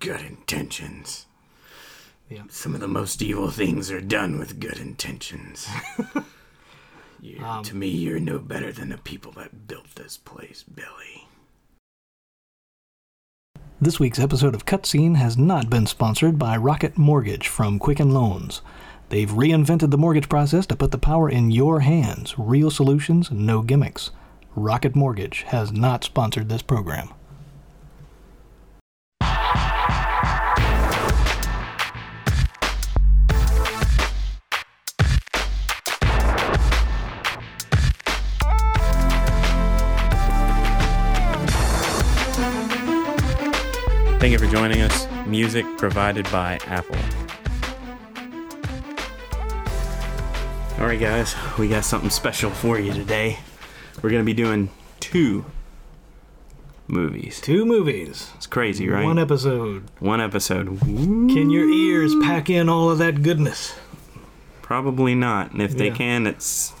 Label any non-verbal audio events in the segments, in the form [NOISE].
good intentions. Yeah. Some of the most evil things are done with good intentions. [LAUGHS] You- Um, to me, you're no better than the people that built this place, Billy. This week's episode of Cutscene has not been sponsored by Rocket Mortgage from Quicken Loans. They've reinvented the mortgage process to put the power in your hands. Real solutions, no gimmicks. Rocket Mortgage has not sponsored this program. Thank you for joining us. Music provided by Apple. All right, guys, we got something special for you today. We're going to be doing two movies. Two movies, It's crazy, right? one episode. One episode. Can your ears pack in all of that goodness? Probably not. And if they can, it's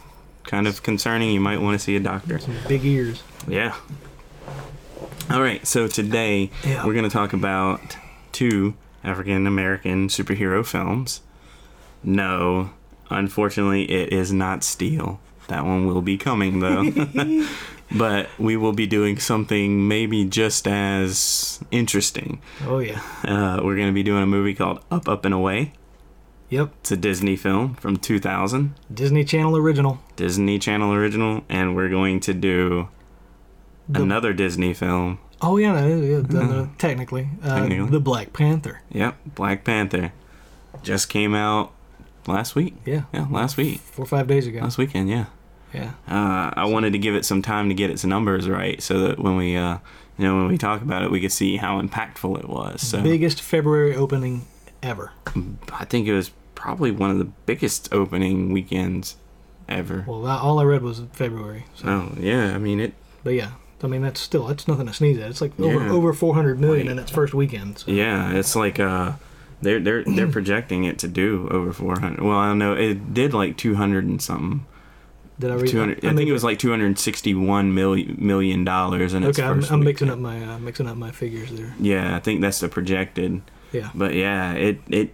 kind of concerning. You might want to see a doctor. Some big ears. Yeah. All right, so today we're going to talk about two African American superhero films. No, unfortunately, it is not Steel. That one will be coming though. [LAUGHS] but we will be doing something maybe just as interesting. Oh, yeah. Uh, we're going to be doing a movie called Up, Up, and Away. Yep. It's a Disney film from 2000, Disney Channel original. Disney Channel original, and we're going to do The- another Disney film Oh, yeah, no, yeah, the- technically. Uh, Technically. The Black Panther. Yep, Black Panther just came out last week. Yeah. Yeah, last week, Four or five days ago. last weekend. Yeah. Yeah. Uh, I wanted to give it some time to get its numbers right, so that when we, uh, you know, when we talk about it, we could see how impactful it was. So Biggest February opening ever. I think it was probably one of the biggest opening weekends ever. Well, that, all I read was February. So. Oh yeah, I mean it. But yeah, I mean that's still that's nothing to sneeze at. It's like over Yeah. over 400 million in its first weekend. So. Yeah, it's like uh, they're they're they're [CLEARS THROAT] projecting it to do over 400. Well, I don't know. It did like 200 and something. Did I read? 200, I, mean, think it was like 261 million million dollars in its Okay, I'm, I'm mixing up my uh, mixing up my figures there. Yeah, I think that's the projected. Yeah. But yeah, it it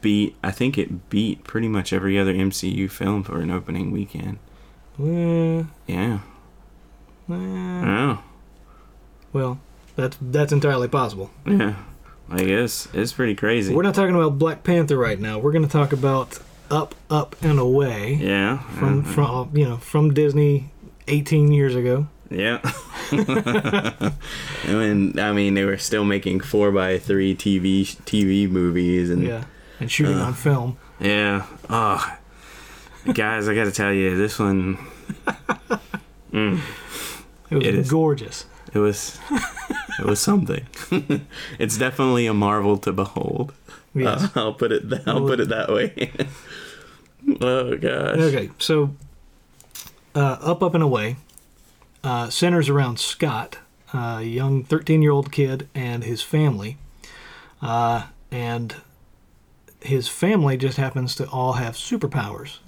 beat. I think it beat pretty much every other MCU film for an opening weekend. Uh, Yeah. Uh, Oh. well, that's that's entirely possible. Yeah. I guess it's pretty crazy. We're not talking about Black Panther right now. We're going to talk about Up, Up and Away yeah. from uh, from you know from Disney 18 years ago. Yeah. [LAUGHS] I mean, I mean, they were still making four by three TV TV movies, and Yeah, and shooting Uh. on film. yeah. Oh, guys, I got to tell you, this one, [LAUGHS] mm, It was it is. gorgeous. it was, it was something. [LAUGHS] it's definitely a marvel to behold. Yes. Uh, [LAUGHS] I'll put it. Th- I'll put it that way. [LAUGHS] oh gosh. Okay, so uh, Up, Up and Away uh, centers around Scott, a young 13 year old kid, and his family. Uh, and his family just happens to all have superpowers.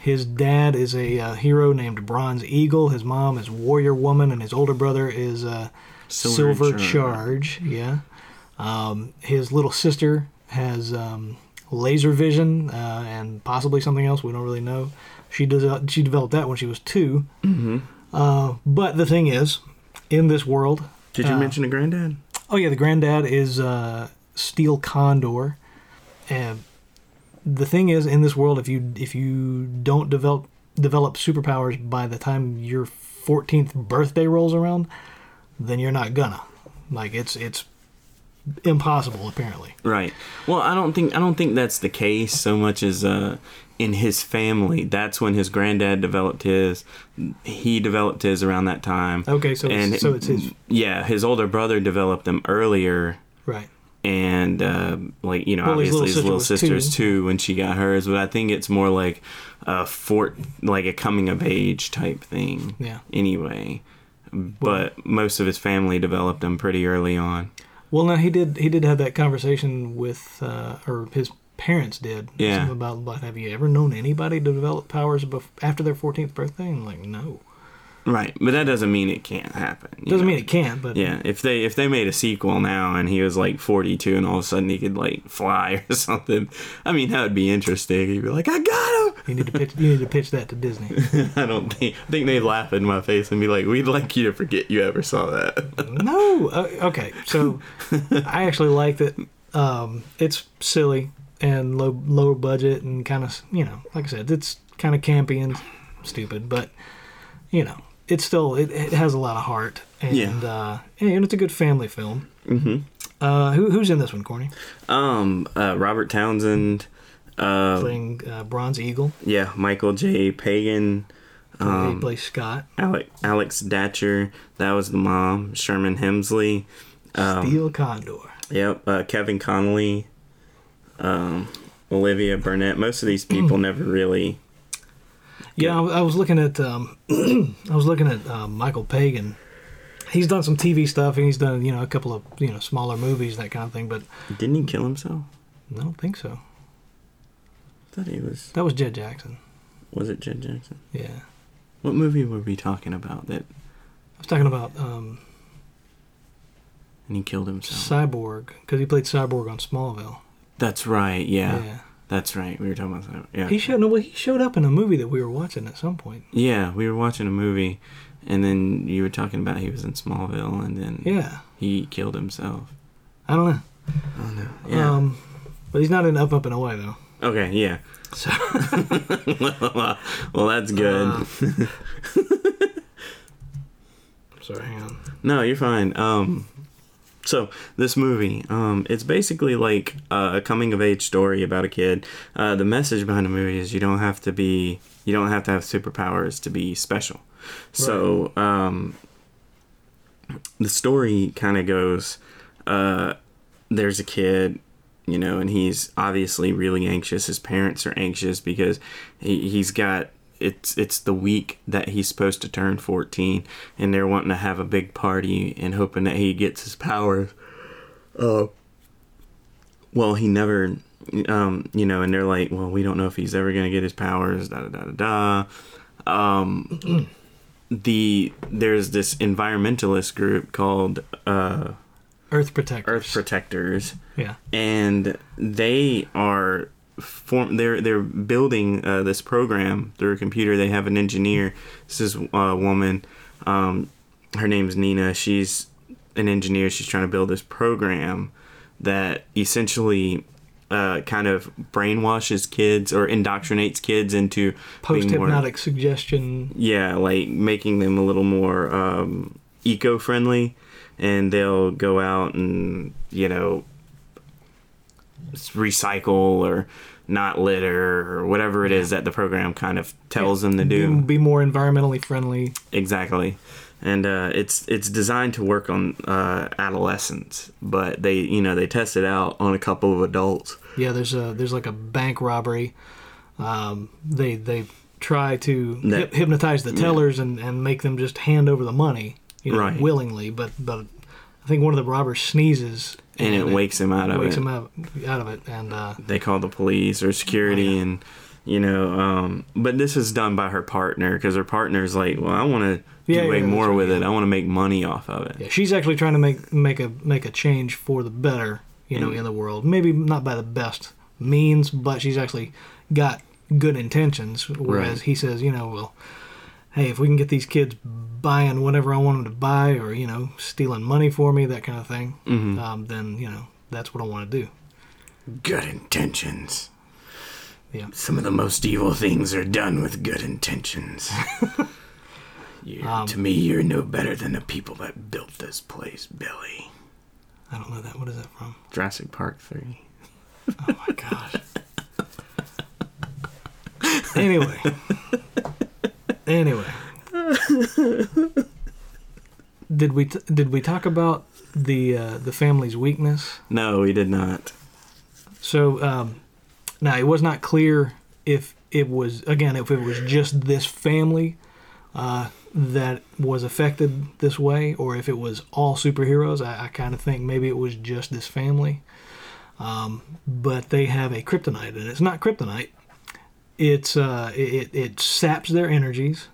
His dad is a uh, hero named Bronze Eagle. His mom is Warrior Woman, and his older brother is uh, Silver, Charge. Yeah. Um, his little sister has um, laser vision uh, and possibly something else. We don't really know. She does. uh, She developed that when she was 2 Mm-hmm. Uh, but the thing is, in this world, Did you Uh, mention a granddad? oh yeah, the granddad is uh, Steel Condor, and the thing is, in this world, if you if you don't develop develop superpowers by the time your 14th birthday rolls around, then you're not gonna. Like it's it's impossible apparently. Right. Well, I don't think I don't think that's the case so much as uh, in his family. That's when his granddad developed his. He developed his around that time. Okay, so and it's, so it's his yeah. His older brother developed them earlier, right. And uh, like you know, Well, his obviously little his sister little sisters two. too when she got hers. But I think it's more like a fort, like a coming of age type thing. Yeah. Anyway, but most of his family developed them pretty early on. Well, now he did. He did have that conversation with, uh, or his parents did. Yeah. About, like, have you ever known anybody to develop powers bef- after their 14th birthday? And like, no. Right, but that doesn't mean it can't happen. Doesn't know? mean it can't, but Yeah, if they if they made a sequel now and he was like 42 and all of a sudden he could like fly [LAUGHS] or something, I mean that would be interesting. He'd be like, "I got him. you need to pitch. You need to pitch that to Disney. [LAUGHS] I don't think I think they'd laugh in my face and be like, "We'd like you to forget you ever saw that." [LAUGHS] no. Uh, okay, so I actually like that. Um, it's silly and low lower budget and kind of you know, like I said, it's kind of campy and stupid, but you know, it's still it, it has a lot of heart and Yeah. uh, and it's a good family film. hmm Uh, who, who's in this one, Corny? Um, uh, Robert Townsend, uh, Playing uh, Bronze Eagle. yeah, Michael J. Pagan, he um, plays Scott. Alec, Alex Datcher, that was the mom, Sherman Hemsley, um, Steel Condor. Yep, uh, Kevin Connolly, um, Olivia Burnette. Most of these people [CLEARS THROAT] never really. Yeah, I, I was looking at um, [CLEARS THROAT] I was looking at um, Michael Pagan. He's done some TV stuff and he's done you know a couple of you know smaller movies that kind of thing, but Didn't he kill himself? I don't think so. I thought he was. That was Jed Jackson. Was it Jed Jackson? Yeah, What movie were we talking about that? I was talking about um, And he killed himself. Cyborg because he played Cyborg on Smallville. That's right. Yeah, yeah. That's right. We were talking about that. Yeah. He showed no, well, he showed up in a movie that we were watching at some point. yeah, we were watching a movie, and then you were talking about he was in Smallville, and then Yeah, he killed himself. I don't know. Oh no. Yeah. Um, but he's not in Up Up and Away though. okay. Yeah. So [LAUGHS] well, that's good. Uh, [LAUGHS] sorry, hang on. No, you're fine. Um, so this movie, um, it's basically like uh, a coming of age story about a kid. Uh, the message behind the movie is you don't have to be, you don't have to have superpowers to be special. So um, the story kind of goes, uh, there's a kid. You know, and he's obviously really anxious. His parents are anxious because he, he's got it's it's the week that he's supposed to turn 14 and they're wanting to have a big party and hoping that he gets his powers uh well he never um you know and they're like well we don't know if he's ever going to get his powers da da da da da um [CLEARS THROAT] the there's this environmentalist group called uh Earth Protectors. earth protectors Yeah. and they are form they're they're building uh, this program through a computer. They have an engineer. This is a woman. Um, her name's nina. She's an engineer. She's trying to build this program that essentially uh, kind of brainwashes kids or indoctrinates kids into post hypnotic suggestion. yeah, like making them a little more um, eco-friendly, and they'll go out and you know recycle or not litter or whatever it is that the program kind of tells them to do. be more environmentally friendly. Exactly. And uh, it's it's designed to work on uh, adolescents, but they you know they test it out on a couple of adults. Yeah, there's a there's like a bank robbery. Um, they they try to That- hyp- hypnotize the tellers and, and make them just hand over the money, you know, Right. willingly. But but think one of the robbers sneezes And it wakes him out of wakes it. him out out of it, and uh, they call the police or security Oh, yeah. and you know um but this is done by her partner because her partner's like well i want to do Yeah, way yeah, that's more right, with it i want to make money off of it yeah, she's actually trying to make make a make a change for the better, you know, in the world. Maybe not by the best means, but she's actually got good intentions. Whereas Right. he says, you know, well, hey, if we can get these kids buying whatever I want them to buy, or you know, stealing money for me, that kind of thing, Mhm. um, then you know, that's what I want to do. good intentions Yeah. some of the most evil things are done with good intentions [LAUGHS] you Um, to me you're no better than the people that built this place billy I don't know that. What is that from? jurassic park 3 Oh my gosh. [LAUGHS] anyway. [LAUGHS] Anyway. Did we t- did we talk about the uh, the family's weakness? no we did not So um, now it was not clear if it was again if it was just this family uh, that was affected this way, or if it was all superheroes. I, I kind of think maybe it was just this family. Um, but they have a kryptonite, and it's not kryptonite. It's uh, it it saps their energies,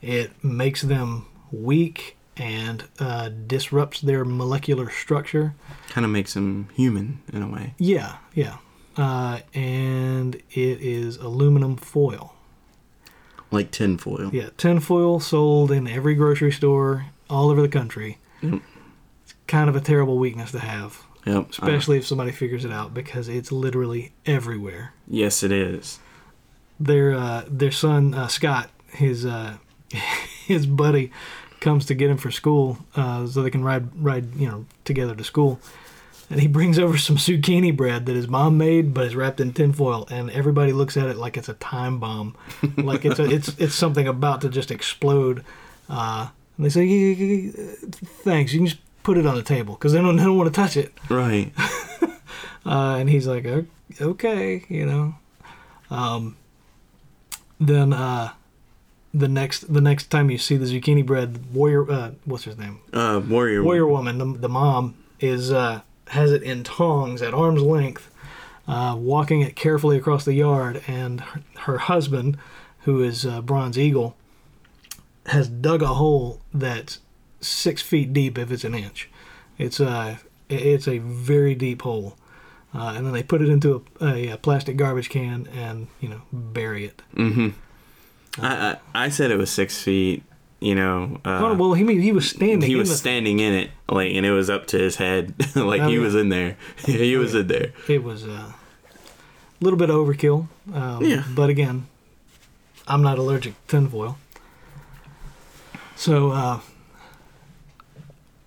It makes them weak and uh, disrupts their molecular structure. Kind of makes them human in a way. Yeah, yeah. Uh, and it is aluminum foil. Like tinfoil. Yeah, tinfoil sold in every grocery store all over the country. Yep. It's kind of a terrible weakness to have, Yep. Uh, especially if somebody figures it out because it's literally everywhere. yes, it is. Their uh, their son uh, Scott, his uh, [LAUGHS] his buddy, comes to get him for school uh, so they can ride ride you know together to school. And he brings over some zucchini bread that his mom made, but is wrapped in tinfoil, and everybody looks at it like it's a time bomb, [LAUGHS] like it's a, it's it's something about to just explode. Uh, and they say, "Yeah, yeah, yeah, "Thanks, you can just put it on the table," because they don't they don't want to touch it. Right. [LAUGHS] Uh, and he's like, okay, you know. Um, then uh, the next the next time you see the zucchini bread, warrior, uh, what's his name? Uh, warrior. Warrior woman, the, the mom is uh, has it in tongs at arm's length, uh, walking it carefully across the yard, and her, her husband, who is uh, Bronze Eagle, has dug a hole that's six feet deep if it's an inch. It's a it's a very deep hole, uh, and then they put it into a, a, plastic garbage can and you know bury it. Mm-hmm. I, I I said it was six feet. You know. Uh, oh, well, he he was standing. he in was the, standing in it, like, and it was up to his head, [LAUGHS] like Oh, he was in there. [LAUGHS] he was in there. It was uh, a little bit overkill. Um, Yeah. But again, I'm not allergic to tinfoil. So, uh,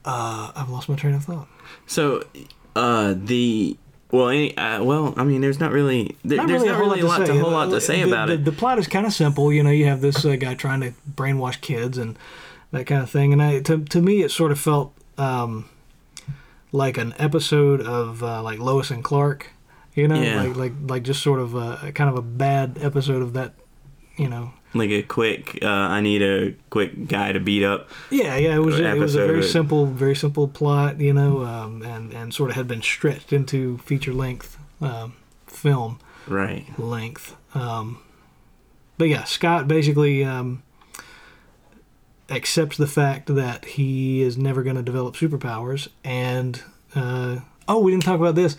uh, I've lost my train of thought. So, uh, the well, any, uh, well, I mean, there's not really there, there's not really a lot to, whole lot to say the, about the, it. The plot is kind of simple. You know, you have this uh, guy trying to brainwash kids and that kind of thing. And I, to to me, it sort of felt um, like an episode of uh, like Lois and Clark. You know, Yeah. like like like just sort of a kind of a bad episode of that. You know. Like a quick, uh, I need a quick guy to beat up. Yeah, yeah, it was it was a very simple, very simple plot, you know, um, and and sort of had been stretched into feature length um, film. Right. length. Um, but yeah, Scott basically um, accepts the fact that he is never going to develop superpowers. And uh, oh, we didn't talk about this.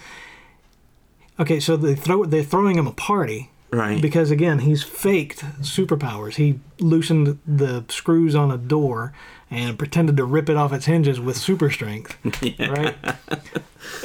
Okay, so they throw they're throwing him a party Right. because again he's faked superpowers. He loosened the screws on a door and pretended to rip it off its hinges with super strength yeah. [LAUGHS] right?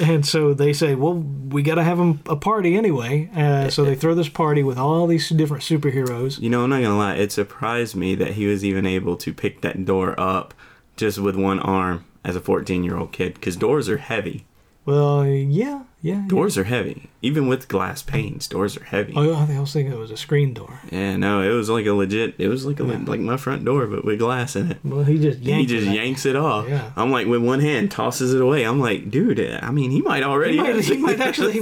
and so they say, well, we got to have him a party anyway. Uh, so they throw this party with all these different superheroes. You know, I'm not gonna lie. It surprised me that he was even able to pick that door up just with one arm as a 14 year old kid. Because doors are heavy. Well, yeah, yeah. yeah. Doors are heavy. Even with glass panes, doors are heavy. Oh, I was thinking it was a screen door. Yeah, no, it was like a legit. It was like a le- like my front door, but with glass in it. Well, he just He just it. yanks it off. Yeah. I'm like with one hand, tosses it away. I'm like, dude. I mean, he might already. He might, he might [LAUGHS] actually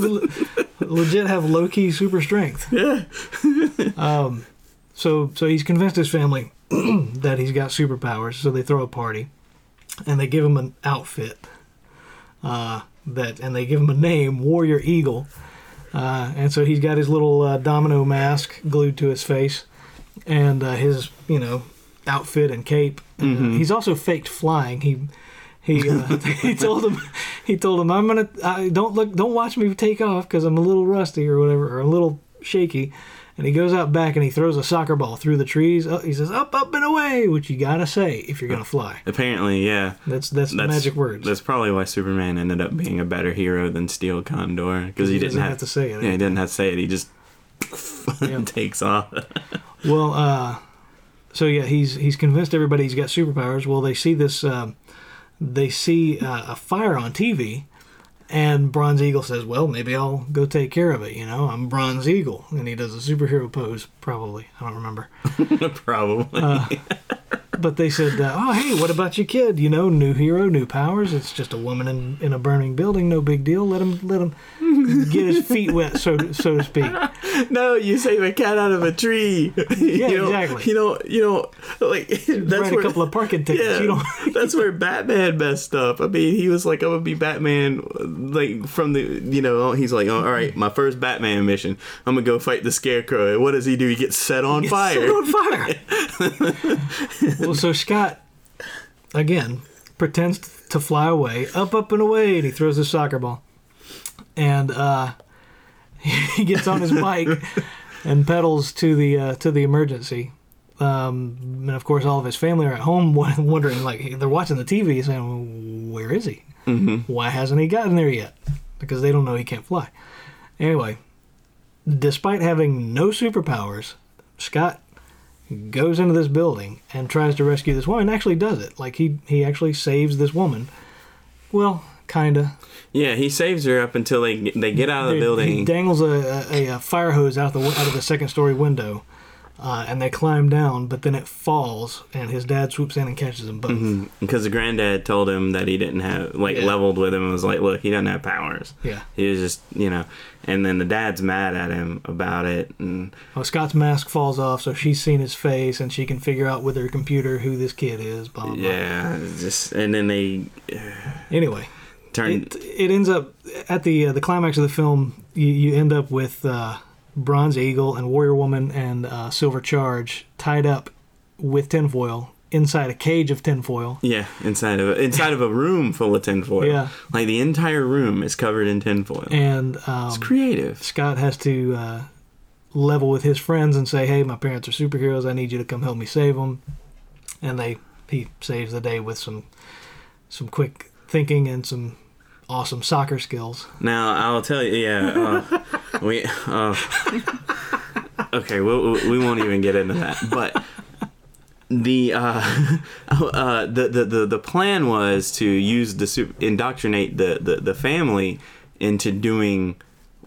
legit have low key super strength. Yeah. [LAUGHS] Um, so so he's convinced his family [CLEARS THROAT] that he's got superpowers. So they throw a party, and they give him an outfit. Uh, that and they give him a name, Warrior Eagle. Uh, and so he's got his little uh, domino mask glued to his face, and uh, his you know outfit and cape. Uh, he's also faked flying. He he uh, [LAUGHS] he told him he told him I'm gonna I, don't look don't watch me take off because I'm a little rusty or whatever or a little shaky. And he goes out back and he throws a soccer ball through the trees. Oh, he says up up and away, which you gotta say if you're gonna fly. Apparently, yeah. That's that's, the That's magic words. That's probably why Superman ended up being a better hero than Steel Condor because he, He didn't have, have to say it. Yeah, he didn't have to say it. He just [LAUGHS] Yeah. takes off. [LAUGHS] Well, uh, so yeah, he's he's convinced everybody he's got superpowers. Well, they see this, um, they see uh, a fire on TV, and Bronze Eagle says, "Well, maybe I'll go take care of it." You know, I'm Bronze Eagle, and he does a superhero pose. Probably, I don't remember. [LAUGHS] probably. Uh, [LAUGHS] But they said, uh, "Oh, hey, what about your kid? You know, new hero, new powers. It's just a woman in, in a burning building. No big deal. Let him let him [LAUGHS] get his feet wet, so so to speak. No, you save a cat out of a tree. [LAUGHS] Yeah, you don't, exactly. You don't. You don't like. [LAUGHS] That's where, a couple of parking tickets. Yeah, You don't. that's where Batman messed up. I mean, he was like, "I'm gonna be Batman." Like from the, you know, he's like, "All right, my first Batman mission. I'm gonna go fight the Scarecrow." And what does he do? He gets set on fire. Set on fire. Well, so Scott again pretends to fly away, up, up, and away, and he throws his soccer ball, and uh, [LAUGHS] he gets on his bike and pedals to the uh, to the emergency. Um, and of course, all of his family are at home [LAUGHS] wondering, like they're watching the TV, saying, "Where is he? Mm-hmm. Why hasn't he gotten there yet?" Because they don't know he can't fly. Anyway, despite having no superpowers, Scott goes into this building and tries to rescue this woman. Actually, does it? Like he he actually saves this woman. Well, kinda. Yeah, he saves her up until they they get out of the He- building. He dangles a, a, a fire hose out the out of the second story window, uh, and they climb down. But then it falls, and his dad swoops in and catches them both. because the granddad told him that he didn't have like Yeah. leveled with him and was like, "Look, he doesn't have powers." Yeah. He was just, you know, and then the dad's mad at him about it, and Oh, Scott's mask falls off, so she's seen his face, and she can figure out with her computer who this kid is. Blah blah. blah. yeah, it's just and then they Anyway, turn. it, it ends up at the uh, the climax of the film. You, you end up with uh, Bronze Eagle and Warrior Woman and uh, Silver Charge tied up with tinfoil inside a cage of tinfoil. yeah, inside of a, inside of a room full of tinfoil. Yeah. like the entire room is covered in tinfoil. And um, it's creative. Scott has to uh, level with his friends and say, "Hey, my parents are superheroes. I need you to come help me save them." And they he saves the day with some some quick thinking and some awesome soccer skills. Now I'll tell you, yeah, uh, [LAUGHS] we. Uh, okay, we, we won't even get into that, but the uh, [LAUGHS] uh, the, the the the plan was to use the su- indoctrinate the, the the family into doing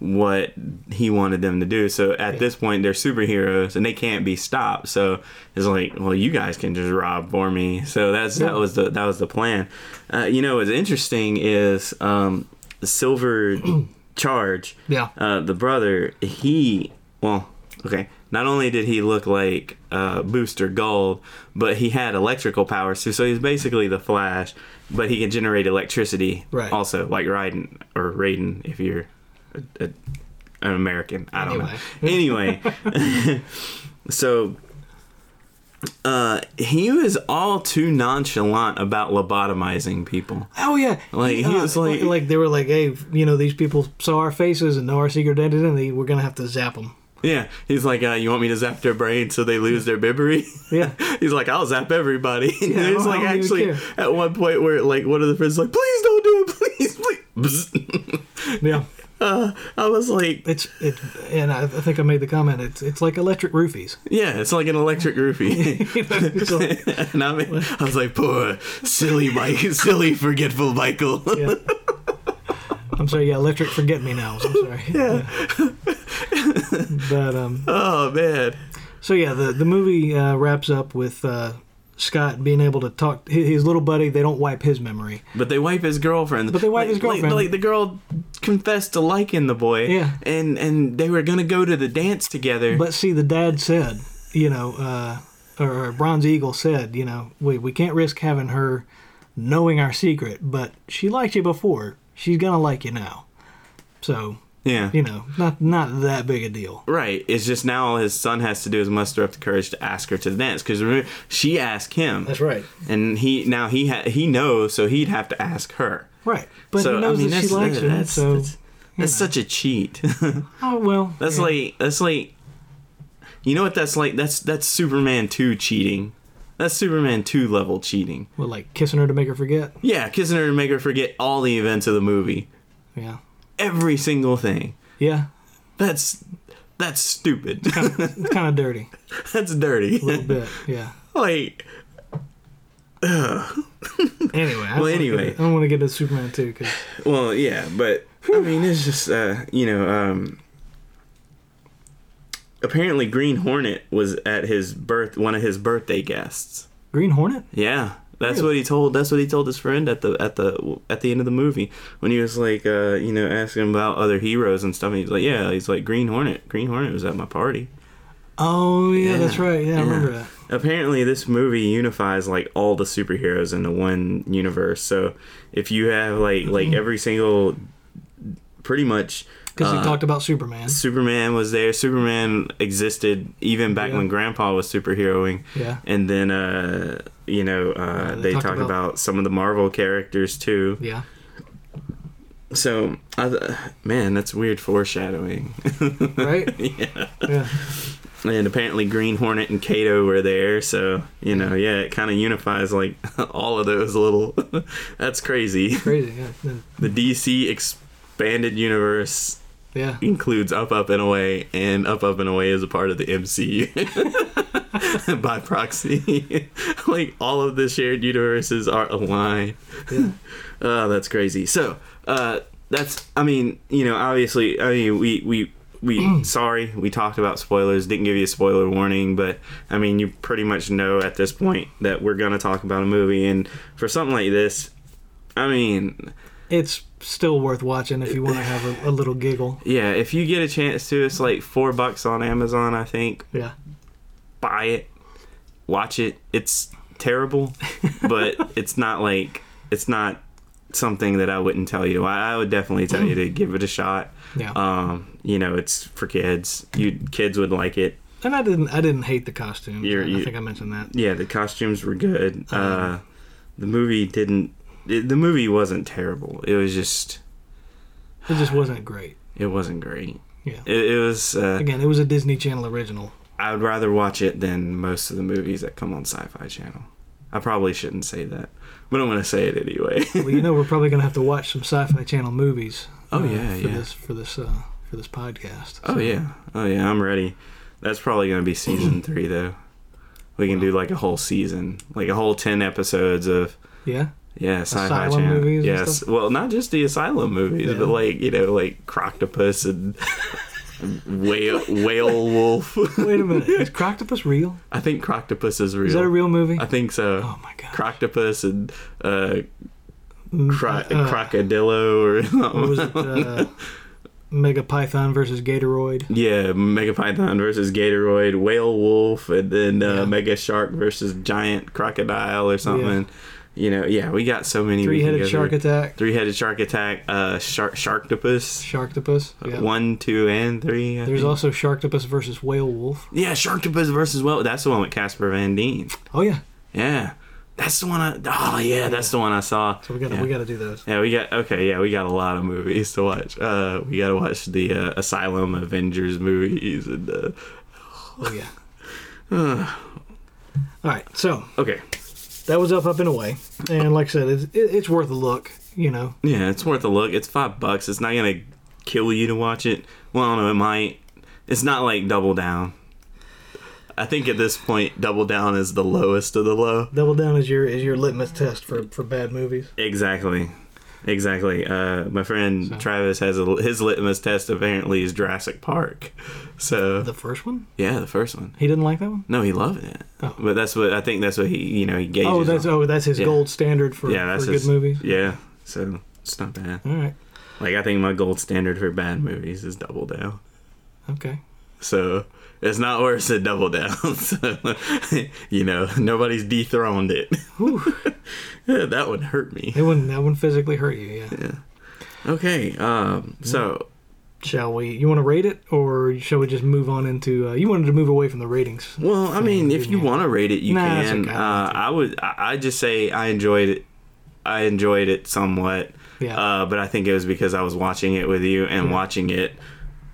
what he wanted them to do. So at this point, they're superheroes and they can't be stopped. So it's like, well, you guys can just rob for me. So that's that was the that was the plan. Uh, you know, what's interesting is um, Silver [CLEARS THROAT] Charge, Yeah. uh, the brother. He well, okay. Not only did he look like uh, Booster Gold, but he had electrical powers too. So he's basically the Flash, but he can generate electricity Right. also, like Raiden or Raiden if you're a, a, an American. I don't know. Anyway, [LAUGHS] so uh, he was all too nonchalant about lobotomizing people. Oh yeah, Like, he was like- like they were like, hey, you know, these people saw our faces and know our secret identity. We're gonna have to zap them. Yeah, he's like, uh, "You want me to zap their brain so they lose their bibbery?" Yeah. [LAUGHS] he's like, "I'll zap everybody." And Yeah, [LAUGHS] I there's like I don't even actually at one point where like one of the friends is like, "Please don't do it, please, please." Yeah, uh, [LAUGHS] I was like, it's it, and I, I think I made the comment. It's it's like electric roofies. "Yeah, it's like an electric roofie." [LAUGHS] You know, [LAUGHS] like- and I, mean, I was like, "Poor silly Mike, silly forgetful Michael." yeah. I'm sorry. Yeah, electric forget me now. I'm sorry. Yeah. but um, oh man. so yeah, the the movie uh, wraps up with uh, Scott being able to talk his, his little buddy. They don't wipe his memory. But they wipe his girlfriend. But they wipe Like- his girlfriend. Like, like the girl confessed to liking the boy. Yeah. And and they were gonna go to the dance together. But see, the dad said, you know, uh, or, or Bronze Eagle said, you know, we we can't risk having her knowing our secret, but she liked you before. She's gonna like you now. So yeah. you know, not not that big a deal. Right. It's just now all his son has to do is muster up the courage to ask her to the dance because she asked him, That's right. and he now he ha- he knows, so he'd have to ask her. Right. But so he knows I mean, that she that's, likes uh, him. that's, so that's, that's such a cheat. [LAUGHS] oh well. that's yeah. like that's like, you know what that's like? That's that's Superman two cheating. That's Superman two level cheating. well, like kissing her to make her forget. Yeah, kissing her to make her forget all the events of the movie, Yeah. Every single thing. Yeah. That's that's stupid. It's kind of [LAUGHS] dirty. that's dirty. A little bit. Yeah. like. Anyway. I Well, anyway. get- I don't want to get to Superman too because Well, yeah, but I mean, it's just uh, you know, um, apparently Green Hornet was at his birth, one of his birthday guests. Green Hornet. Yeah, That's what he told. That's what he told his friend at the at the at the end of the movie when he was like, uh, you know, asking about other heroes and stuff. And he's like, yeah, he's like Green Hornet. Green Hornet was at my party. Oh yeah, Yeah, that's right. Yeah, I remember that. Apparently, this movie unifies like all the superheroes into one universe. So if you have like Mm-hmm. like every single, pretty much. Because uh, he talked about Superman. Superman was there. Superman existed even back Yeah. when Grandpa was superheroing. Yeah. And then, uh, you know, uh, they they, talked talk about- about, some of the Marvel characters too. Yeah. So, I, man, that's weird foreshadowing. [LAUGHS] Right. yeah. Yeah. And apparently, Green Hornet and Kato were there. So, you know, yeah, it kind of unifies like [LAUGHS] all of those little. [LAUGHS] that's crazy. Crazy. Yeah. Then- The DC expanded universe Yeah. includes Up Up and Away, and Up Up and Away is a part of the MCU [LAUGHS] by proxy. [LAUGHS] like all of the shared universes are aligned. Yeah. [LAUGHS] Oh, that's crazy. So, uh, that's I mean, you know, obviously, I mean, we we we [CLEARS THROAT] sorry we talked about spoilers. Didn't give you a spoiler warning, but I mean, you pretty much know at this point that we're gonna talk about a movie, and for something like this, I mean, It's still worth watching if you want to have a, a little giggle. yeah, if you get a chance to, it's like four bucks on Amazon, I think. Yeah. Buy it, watch it. It's terrible, but [LAUGHS] it's not like it's not something that I wouldn't tell you. I, I would definitely tell you to give it a shot. Yeah. Um, you know, it's for kids. You kids would like it. and I didn't. I didn't hate the costumes. You're- I think I mentioned that. Yeah, the costumes were good. Um, Uh, the movie didn't. It, the movie wasn't terrible. It was just. It just wasn't great. It wasn't great. Yeah. It, it was. Uh, Again, it was a Disney Channel original. I would rather watch it than most of the movies that come on Sci-Fi Channel. I probably shouldn't say that, but I'm gonna say it anyway. [LAUGHS] Well, you know, we're probably gonna have to watch some Sci-Fi Channel movies. Oh, uh, yeah, for yeah. this for this uh, for this podcast. Oh So, yeah, oh yeah, I'm ready. That's probably gonna be season [CLEARS THROAT] three though. We can do like a whole season, like a whole ten episodes of Yeah. yeah sci-fi Asylum channel. movies and Yes, stuff? well, not just the asylum movies, Yeah. but like you know, like Croctopus and [LAUGHS] Whale Whale Wolf. [LAUGHS] Wait a minute. Is Croctopus real? I think Croctopus is real. Is that a real movie? I think so. oh my god. Croctopus and uh, Mm, cro- uh, Crocodillo or [LAUGHS] what was it? Uh, Mega Python versus Gatoroid. Yeah, Mega Python versus Gatoroid, Whale Wolf, and then uh, Yeah. Mega Shark versus Giant Crocodile or something. You know, yeah, we got so many. Three-headed shark through. attack. Three-headed shark attack. Uh, shark Sharktopus. Sharktopus. Yeah. One, two, and three. I There's think. also Sharktopus versus Whale Wolf. yeah, Sharktopus versus well. That's the one with Casper Van Dien. Oh yeah. Yeah, that's the one. I. Oh yeah, that's the one I saw. So we got to yeah. we got to do those. Yeah, we got okay. Yeah, we got a lot of movies to watch. Uh, we got to watch the uh, Asylum Avengers movies and. Uh, Oh yeah. [SIGHS] [SIGHS] All right. So okay, that was up, up and away, and like I said, it's, it, it's worth a look. You know. yeah, it's worth a look. It's five bucks. It's not gonna kill you to watch it. Well, I don't know. It might. It's not like Double Down. I think at this point, Double Down is the lowest of the low. Double Down is your is your litmus test for for bad movies. Exactly. Exactly. Uh, my friend So- Travis has a, his litmus test. Apparently, is Jurassic Park. So The first one, yeah, the first one. he didn't like that one. No, he loved it. Oh. But that's what I think. That's what he, you know, he gauges. Oh, that's on. oh, that's his Yeah. gold standard for, yeah, that's for his, good movies. Yeah, so it's not bad. All right. Like I think my gold standard for bad movies is Double Down. Okay. So it's not worse than Double Down. [LAUGHS] so, [LAUGHS] you know, nobody's dethroned it. [LAUGHS] Yeah, that would hurt me. It wouldn't that wouldn't physically hurt you. Yeah. Yeah. Okay. Um. So Shall we? You want to rate it, or shall we just move on into? Uh, you wanted to move away from the ratings. Well, I mean, if you Yeah. want to rate it, you Nah, can. okay. Uh, I would. I I just say I enjoyed it. I enjoyed it somewhat, Yeah. uh, but I think it was because I was watching it with you and watching it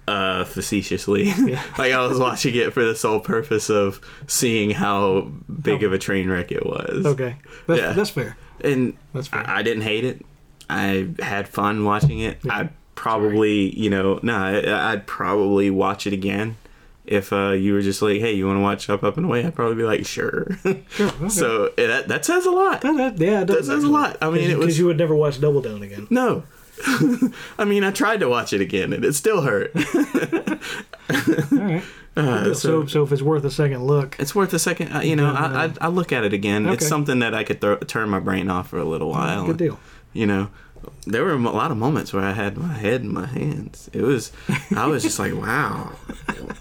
uh, facetiously. Yeah. [LAUGHS] like I was watching it for the sole purpose of seeing how big Oh. of a train wreck it was. okay. That's, yeah. that's fair. And That's fair. I, I didn't hate it. I had fun watching it. Yeah. I'd probably, you know, no, I, I'd probably watch it again. If uh, you were just like, hey, you want to watch Up, Up, and Away? I'd probably be like, sure. [LAUGHS] Sure. Okay. so eh, that, that says a lot. that, that, yeah, that says a lot. I mean, it was because you would never watch Double Down again. no, [LAUGHS] I mean, I tried to watch it again, and it still hurt. [LAUGHS] All right. [LAUGHS] Uh, so, so if it's worth a second look, It's worth a second. uh, You know, I, I I look at it again. It's something that I could throw, turn my brain off for a little while. good deal. You know, there were a lot of moments where I had my head in my hands. It was, I was just like, wow,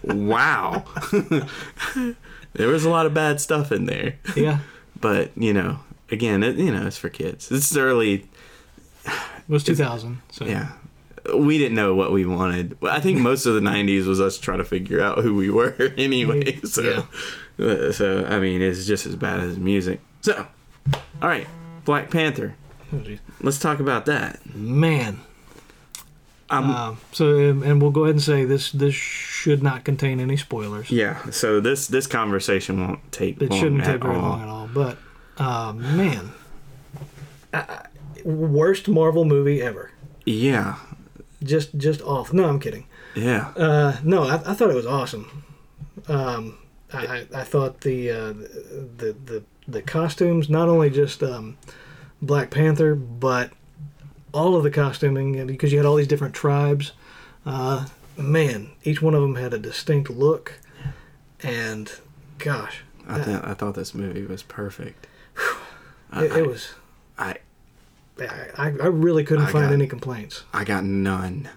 wow. there was a lot of bad stuff in there, Yeah. but you know, again, it, you know, it's for kids. It's early. It was 2000. So Yeah. We didn't know what we wanted. I think most of the '90s was us trying to figure out who we [LAUGHS] were anyway. So, uh, so I mean, it's just as bad as music. So, all right, Black Panther. Oh. Let's talk about that. Man. Um, Um, so, um, and we'll go ahead and say this this should not contain any spoilers. yeah. So this this conversation won't take. It long shouldn't take very all. long at all. But, uh, man. I- worst Marvel movie ever. Yeah. Just just off. No, I'm kidding. Yeah. Uh, no, I, I thought it was awesome. Um, I, I, I thought the, uh, the the the costumes, not only just um, Black Panther, but all of the costuming, because you had all these different tribes. Uh, man, each one of them had a distinct look, and gosh, I th- I thought this movie was perfect. it, it was. I I, I really couldn't I find got- any complaints. I got none.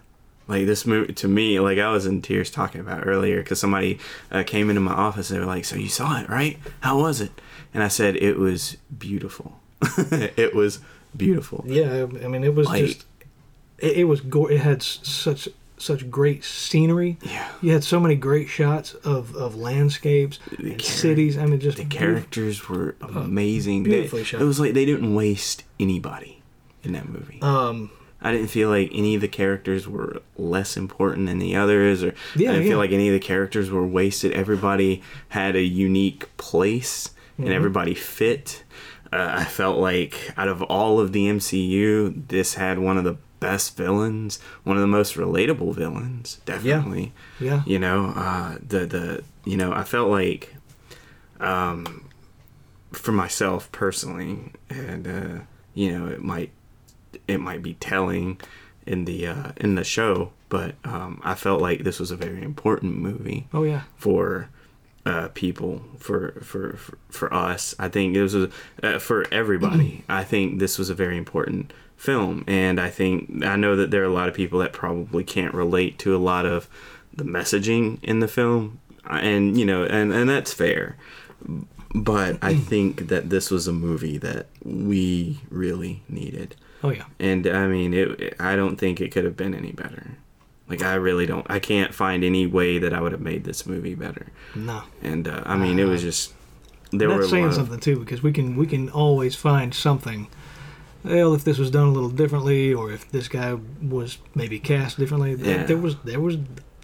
Like this movie to me, like I was in tears talking about earlier because somebody uh, came into my office. They were like, "So you saw it, right? How was it?" And I said, "It was beautiful. [LAUGHS] it was beautiful." Yeah, I mean, it was Like- just. It, it was. Go- it had such such great scenery. Yeah. You had so many great shots of, of landscapes The and char- cities. I mean, just The characters were amazing. They- beautifully shot. It was like they didn't waste anybody in that movie. Um, I didn't feel like any of the characters were less important than the others, or Yeah, I didn't yeah. feel like any of the characters were wasted. Everybody had a unique place, Mm-hmm. and everybody fit. Uh, I felt like out of all of the MCU, this had one of the best villains, one of the most relatable villains, definitely. yeah. You know, uh, the the you know, I felt like, um, for myself personally, and uh, you know, it might it might be telling in the uh, in the show, but um, I felt like this was a very important movie Oh yeah. for uh, people for, for for for us. I think it was a, uh, for everybody. [CLEARS THROAT] I think this was a very important film, and I think I know that there are a lot of people that probably can't relate to a lot of the messaging in the film, and you know, and and that's fair. But I think that this was a movie that we really needed. Oh yeah. And I mean, it. I don't think it could have been any better. Like I really don't. I can't find any way that I would have made this movie better. No. And uh, I mean, it was just there were That's a saying of- something too, because we can we can always find something. Well, if this was done a little differently, or if this guy was maybe cast differently, Yeah. there was there was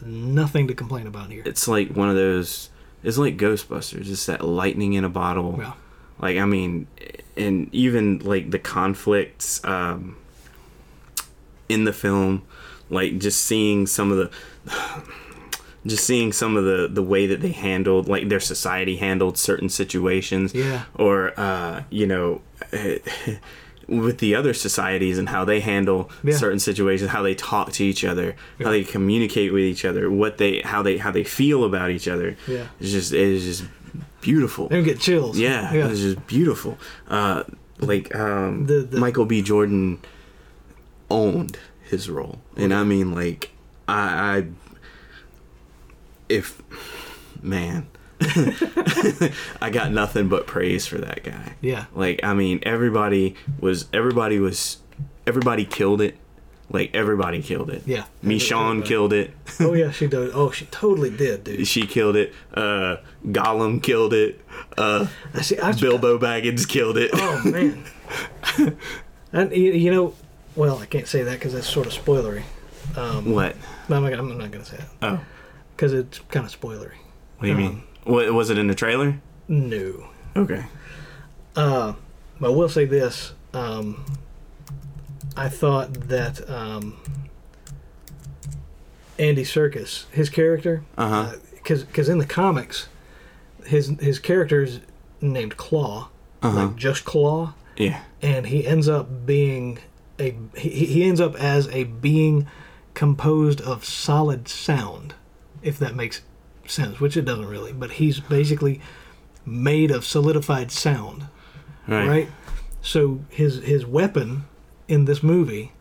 nothing to complain about here. It's like one of those. It's like Ghostbusters. It's that lightning in a bottle. Yeah. Like I mean, and even like the conflicts um, in the film, like just seeing some of the. [SIGHS] Just seeing some of the, the way that they handled, like their society handled certain situations, Yeah. or uh, you know, [LAUGHS] with the other societies and how they handle Yeah. certain situations, how they talk to each other, Yeah. how they communicate with each other, what they how they how they feel about each other. Yeah. It's just it is just beautiful. They get chills. Yeah, Yeah. it's just beautiful. Uh, like um, The- the- Michael B. Jordan owned his role, and I mean, like I, I if man, [LAUGHS] I got nothing but praise for that guy. Yeah. Like I mean, everybody was everybody was everybody killed it. Like everybody killed it. Yeah. Michonne killed it. Oh yeah, she did. Oh, she totally did, dude. she killed it. Uh, Gollum killed it. Uh, I see. I, Bilbo Baggins killed it. Oh man. [LAUGHS] and you, you know, well, I can't say that because that's sort of spoilery. Um, What? I'm not, gonna- I'm not going to say it Oh, because it's kind of spoilery. what do you mean? What was it in the trailer? No. Okay. Uh, but I will say this. Um, I thought that um, Andy Serkis, his character, Uh huh. because because in the comics, his his character's named Claw, Uh huh. like just Claw, Yeah. and he ends up being a he, he ends up as a being composed of solid sound, if that makes sense, which it doesn't really. But he's basically made of solidified sound, Right. right? So his his weapon in this movie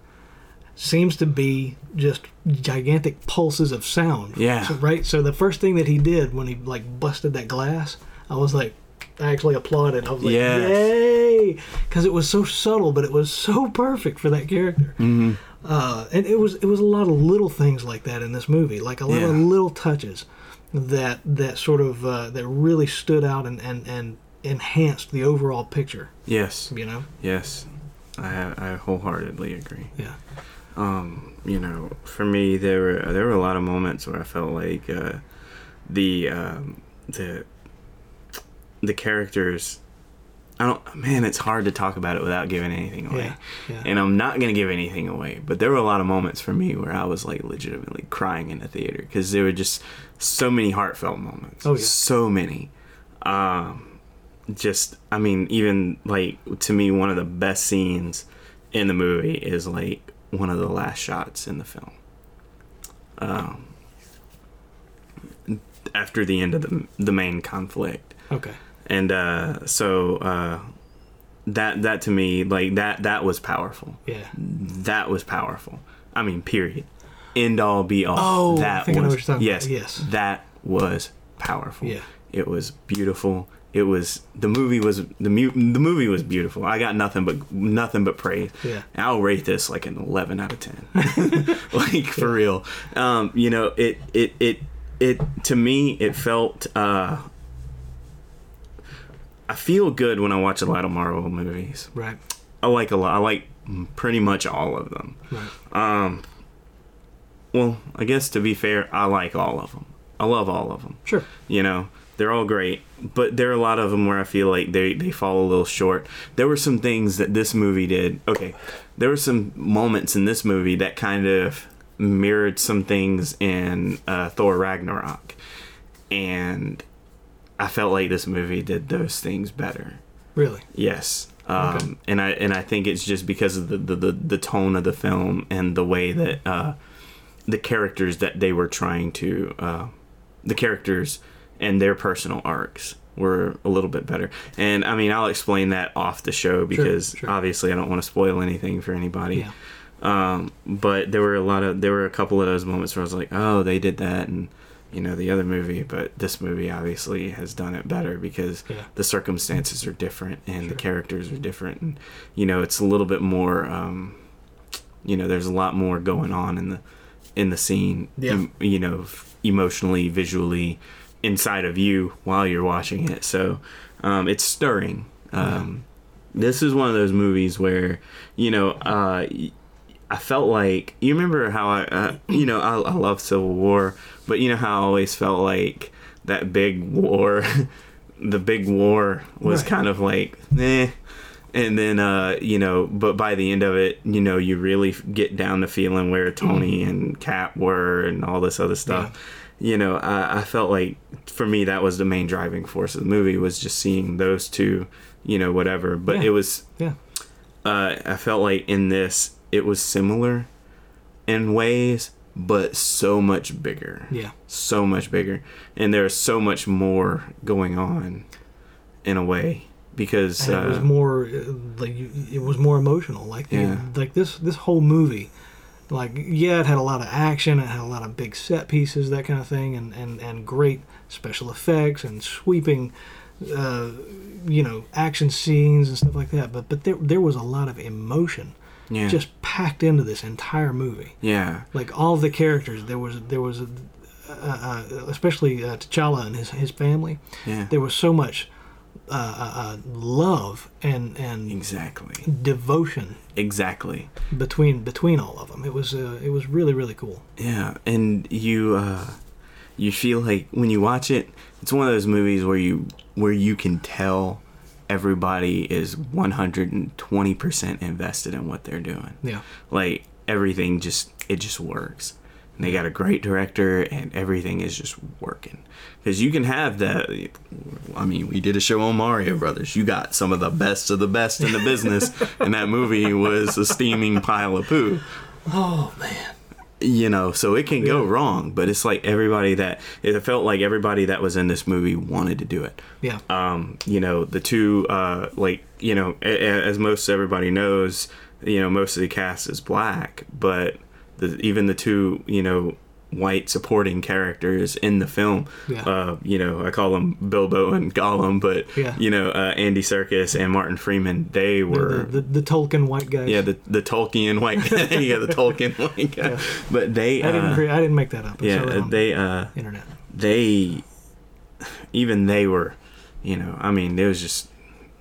seems to be just gigantic pulses of sound. Yeah. So, right. So the first thing that he did when he like busted that glass, I was like, I actually applauded. I was like, Yes. yay, because it was so subtle, but it was so perfect for that character. hmm Uh, and it was it was a lot of little things like that in this movie, like a lot of little touches that that sort of uh, that really stood out and, and and enhanced the overall picture. Yes. You know. Yes. I I wholeheartedly agree. Yeah. um, you know, for me, there were there were a lot of moments where I felt like uh, the um, the the characters. I don't. Man, it's hard to talk about it without giving anything away. Yeah. Yeah. And I'm not gonna give anything away, but there were a lot of moments for me where I was like legitimately crying in the theater because there were just so many heartfelt moments. Oh, yeah. So many. Um, just, I mean, even like to me, one of the best scenes in the movie is like one of the last shots in the film. Um, after the end of the the main conflict Okay. And uh, so uh, that that to me like that that was powerful. Yeah. That was powerful. I mean, period. End all be all. Oh, I that think I know was what you're talking yes, about. Yes. that was powerful. Yeah. it was beautiful. It was the movie was the mu- the movie was beautiful. I got nothing but nothing but praise. Yeah. And I'll rate this like an 11 out of 10. [LAUGHS] [LAUGHS] like for real. Um, you know, it it it it to me it felt uh I feel good when I watch a lot of Marvel movies. Right. I like a lot. I like pretty much all of them. Right. Um well, I guess to be fair, I like all of them. I love all of them. Sure. You know, they're all great, but there are a lot of them where I feel like they they fall a little short. There were some things that this movie did. Okay, there were some moments in this movie that kind of mirrored some things in uh, Thor Ragnarok, and I felt like this movie did those things better. Really. Yes. Um, Okay. and I and I think it's just because of the, the, the, the tone of the film and the way that uh, the characters that they were trying to uh, the characters and their personal arcs were a little bit better. And I mean, I'll explain that off the show because sure. obviously I don't want to spoil anything for anybody. Yeah. Um, but there were a lot of there were a couple of those moments where I was like, oh, they did that, and you know the other movie, but this movie obviously has done it better because Yeah. the circumstances are different and the characters are different, and you know it's a little bit more. Um, you know, there's a lot more going on in the in the scene. Yeah. em- you know, emotionally, visually, inside of you while you're watching it. So um, it's stirring. Um, This is one of those movies where you know. Uh, I felt like you remember how I, uh, [CLEARS THROAT] you know, I, I love Civil War, but you know how I always felt like that big war, [LAUGHS] the big war was Right. kind of like, eh. And then, uh, you know, but by the end of it, you know, you really get down to feeling where Tony and Cap were and all this other stuff. You know, I, I felt like for me that was the main driving force of the movie was just seeing those two, you know, whatever. But Yeah. it was Yeah. uh, I felt like in this it was similar in ways, but so much bigger, Yeah. so much bigger, and there's so much more going on in a way because it was uh, more uh, like it was more emotional. Like the- Yeah. like this this whole movie, like yeah, it had a lot of action, it had a lot of big set pieces, that kind of thing, and and and great special effects and sweeping, uh, you know, action scenes and stuff like that. But but there there was a lot of emotion yeah, just packed into this entire movie. yeah, Like all the characters, there was there was, a, uh, uh, especially uh, T'Challa and his his family. yeah, There was so much uh, uh, uh, love and and exactly, devotion exactly. between between all of them. It was uh, it was really really cool. Yeah, and you uh you feel like when you watch it, it's one of those movies where you where you can tell everybody is 120% invested in what they're doing. Yeah, Like everything just it just works. and they got a great director, and everything is just working. Because you can have that. I mean, we did a show on Mario Brothers. You got some of the best of the best in the business, and that movie was a steaming pile of poo Oh man. You know so it can go wrong but it's like everybody that it felt like everybody that was in this movie wanted to do it Yeah. um you know the two uh like you know a- a- as most everybody knows you know most of the cast is black but the even the two you know white supporting characters in the film Yeah. uh you know i call them bilbo and gollum but Yeah. you know uh, andy Serkis and martin freeman they were the, the, the Tolkien white guys. yeah, the the Tolkien white guy. [LAUGHS] yeah, the [LAUGHS] Tolkien white guy. Yeah. But they, I didn't. uh, cre- I didn't make that up. Yeah, they, uh, internet. they, even they were, you know, I mean, there was just,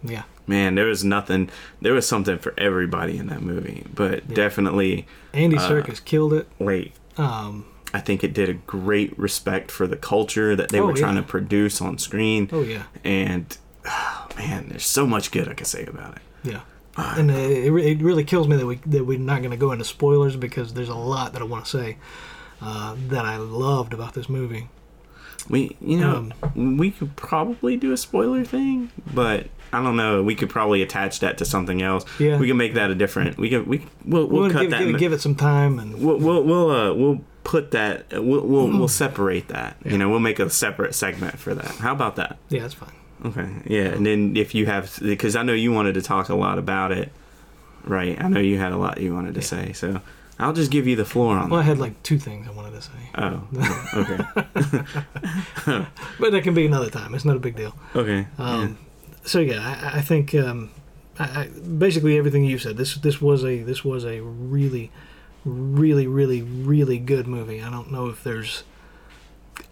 Yeah. man, there was nothing, there was something for everybody in that movie. But definitely, Andy Uh, Serkis killed it. like, Um. I think it did a great respect for the culture that they Oh, were trying yeah. to produce on screen. Oh yeah. And, oh, man, there's so much good I can say about it. Yeah. And uh, it, it really kills me that we that we're not going to go into spoilers because there's a lot that I want to say uh, that I loved about this movie. We, you know, Um, we could probably do a spoiler thing, but I don't know. We could probably attach that to something else. Yeah. we can make that a different. We can. We we'll, we'll We'll cut give, that. give, in- give it some time and we'll we'll we'll, uh, we'll put that. We'll we'll, we'll [CLEARS THROAT] separate that. You know, we'll make a separate segment for that. How about that? yeah, that's fine. Okay. Yeah, and then if you have, because I know you wanted to talk a lot about it, right? I know you had a lot you wanted to say, so I'll just give you the floor on Well, I had like two things I wanted to say, Oh, okay, [LAUGHS] but that can be another time. It's not a big deal. okay. Um, So yeah, I, I think um, I, basically everything you said. This this was a this was a really, really, really, really good movie. I don't know if there's.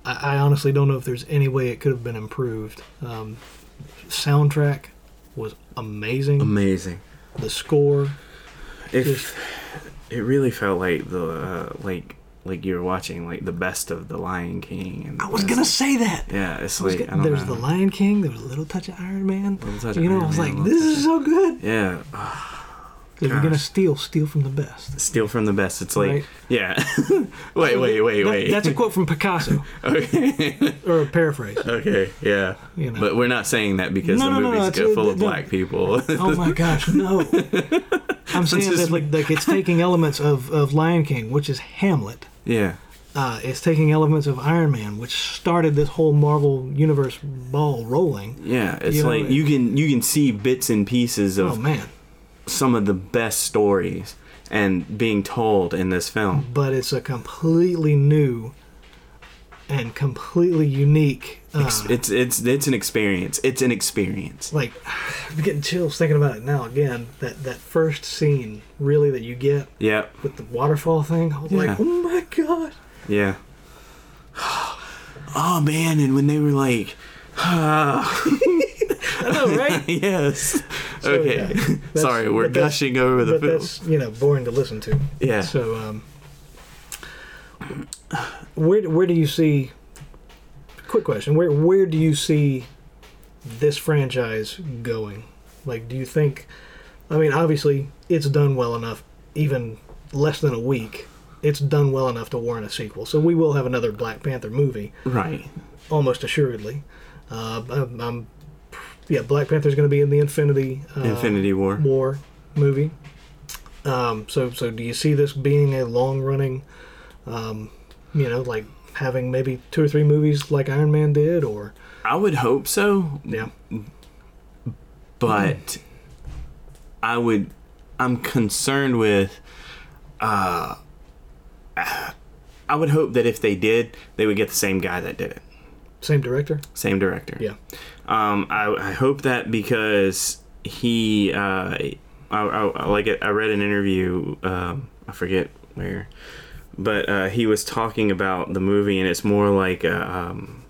I, I honestly don't know if there's any way it could have been improved. Um, soundtrack was amazing. Amazing. the score, If Just- it really felt like the uh, like like you're watching like the best of the Lion King. And I was gonna best- say that. Yeah, it's like gonna- I don't there's know. the Lion King. There was a little touch of Iron Man. Of You know, Iron I was Man, like, this is so good. Yeah, [SIGHS] If you're gonna steal, steal from the best. steal from the best. It's like Right. yeah. [LAUGHS] wait, wait, wait, That- wait. That's a quote from Picasso, [LAUGHS] okay. [LAUGHS] or a paraphrase. okay. Yeah. You know. But we're not saying that because No, the no, movie's full uh, of no. black people. Oh my gosh, no! I'm saying just- that like, like it's taking elements of, of Lion King, which is Hamlet. Yeah. Uh, it's taking elements of Iron Man, which started this whole Marvel universe ball rolling. Yeah, it's You know, like it- you can you can see bits and pieces of Oh man! some of the best stories and being told in this film. But it's a completely new and completely unique. Uh, It's it's it's an experience. It's an experience. like [SIGHS] I'm getting chills thinking about it now. Again, that that first scene, really, that you get Yeah. with the waterfall thing. I was Yeah. like, oh my god! Yeah. [SIGHS] Oh man, and when they were like, [LAUGHS] I know, right? [LAUGHS] yes. So, okay. yeah, [LAUGHS] Sorry, we're gushing over the but film. that's you know boring to listen to. Yeah. So, um, where where do you see? Quick question: Where where do you see this franchise going? Like, do you think? I mean, obviously, it's done well enough. Even less than a week, it's done well enough to warrant a sequel. So we will have another Black Panther movie, Right. almost assuredly. Uh, I'm, I'm yeah, Black Panther's going to be in the Infinity uh, Infinity War. War movie. Um, so, so do you see this being a long running, um, you know, like having maybe two or three movies like Iron Man did, or I would hope so, yeah, but I would. I'm concerned with. Uh, I would hope that if they did, they would get the same guy that did it, same director? same director. Yeah, Um, I, I hope that because he, uh, I, I, I like it. I read an interview. Um, I forget where, but uh, he was talking about the movie, and it's more like a, um,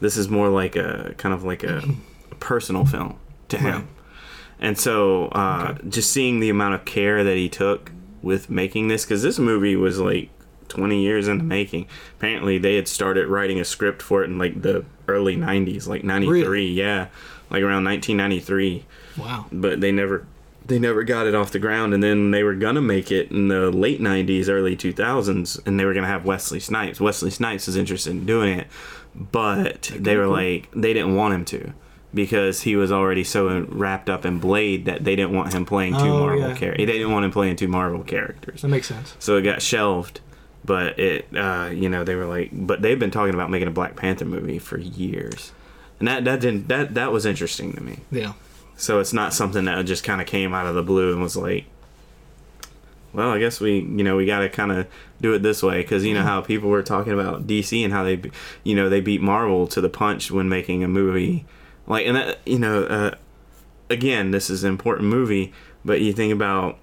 this is more like a kind of like a, [CLEARS THROAT] personal film to him. Right. And so, uh, just seeing the amount of care that he took with making this, because this movie was like 20 years in the making. Apparently, they had started writing a script for it in like the early 90s, like 93, Really? yeah, like around 1993, wow, but they never they never got it off the ground. And then they were gonna make it in the late 90s early 2000s and they were gonna have wesley snipes. Wesley snipes was interested in doing it but they were like they didn't want him to because he was already so wrapped up in blade that they didn't want him playing two Oh, marvel yeah. characters they didn't want him playing two marvel characters That makes sense. so it got shelved but it uh, you know they were like but they've been talking about making a black panther movie for years and that that didn't that that was interesting to me Yeah. so it's not something that just kind of came out of the blue and was like, well, I guess we, you know, we got to kind of do it this way because you know how people were talking about DC and how they, you know, they beat Marvel to the punch when making a movie, like, and that, you know, uh, again, this is an important movie, but you think about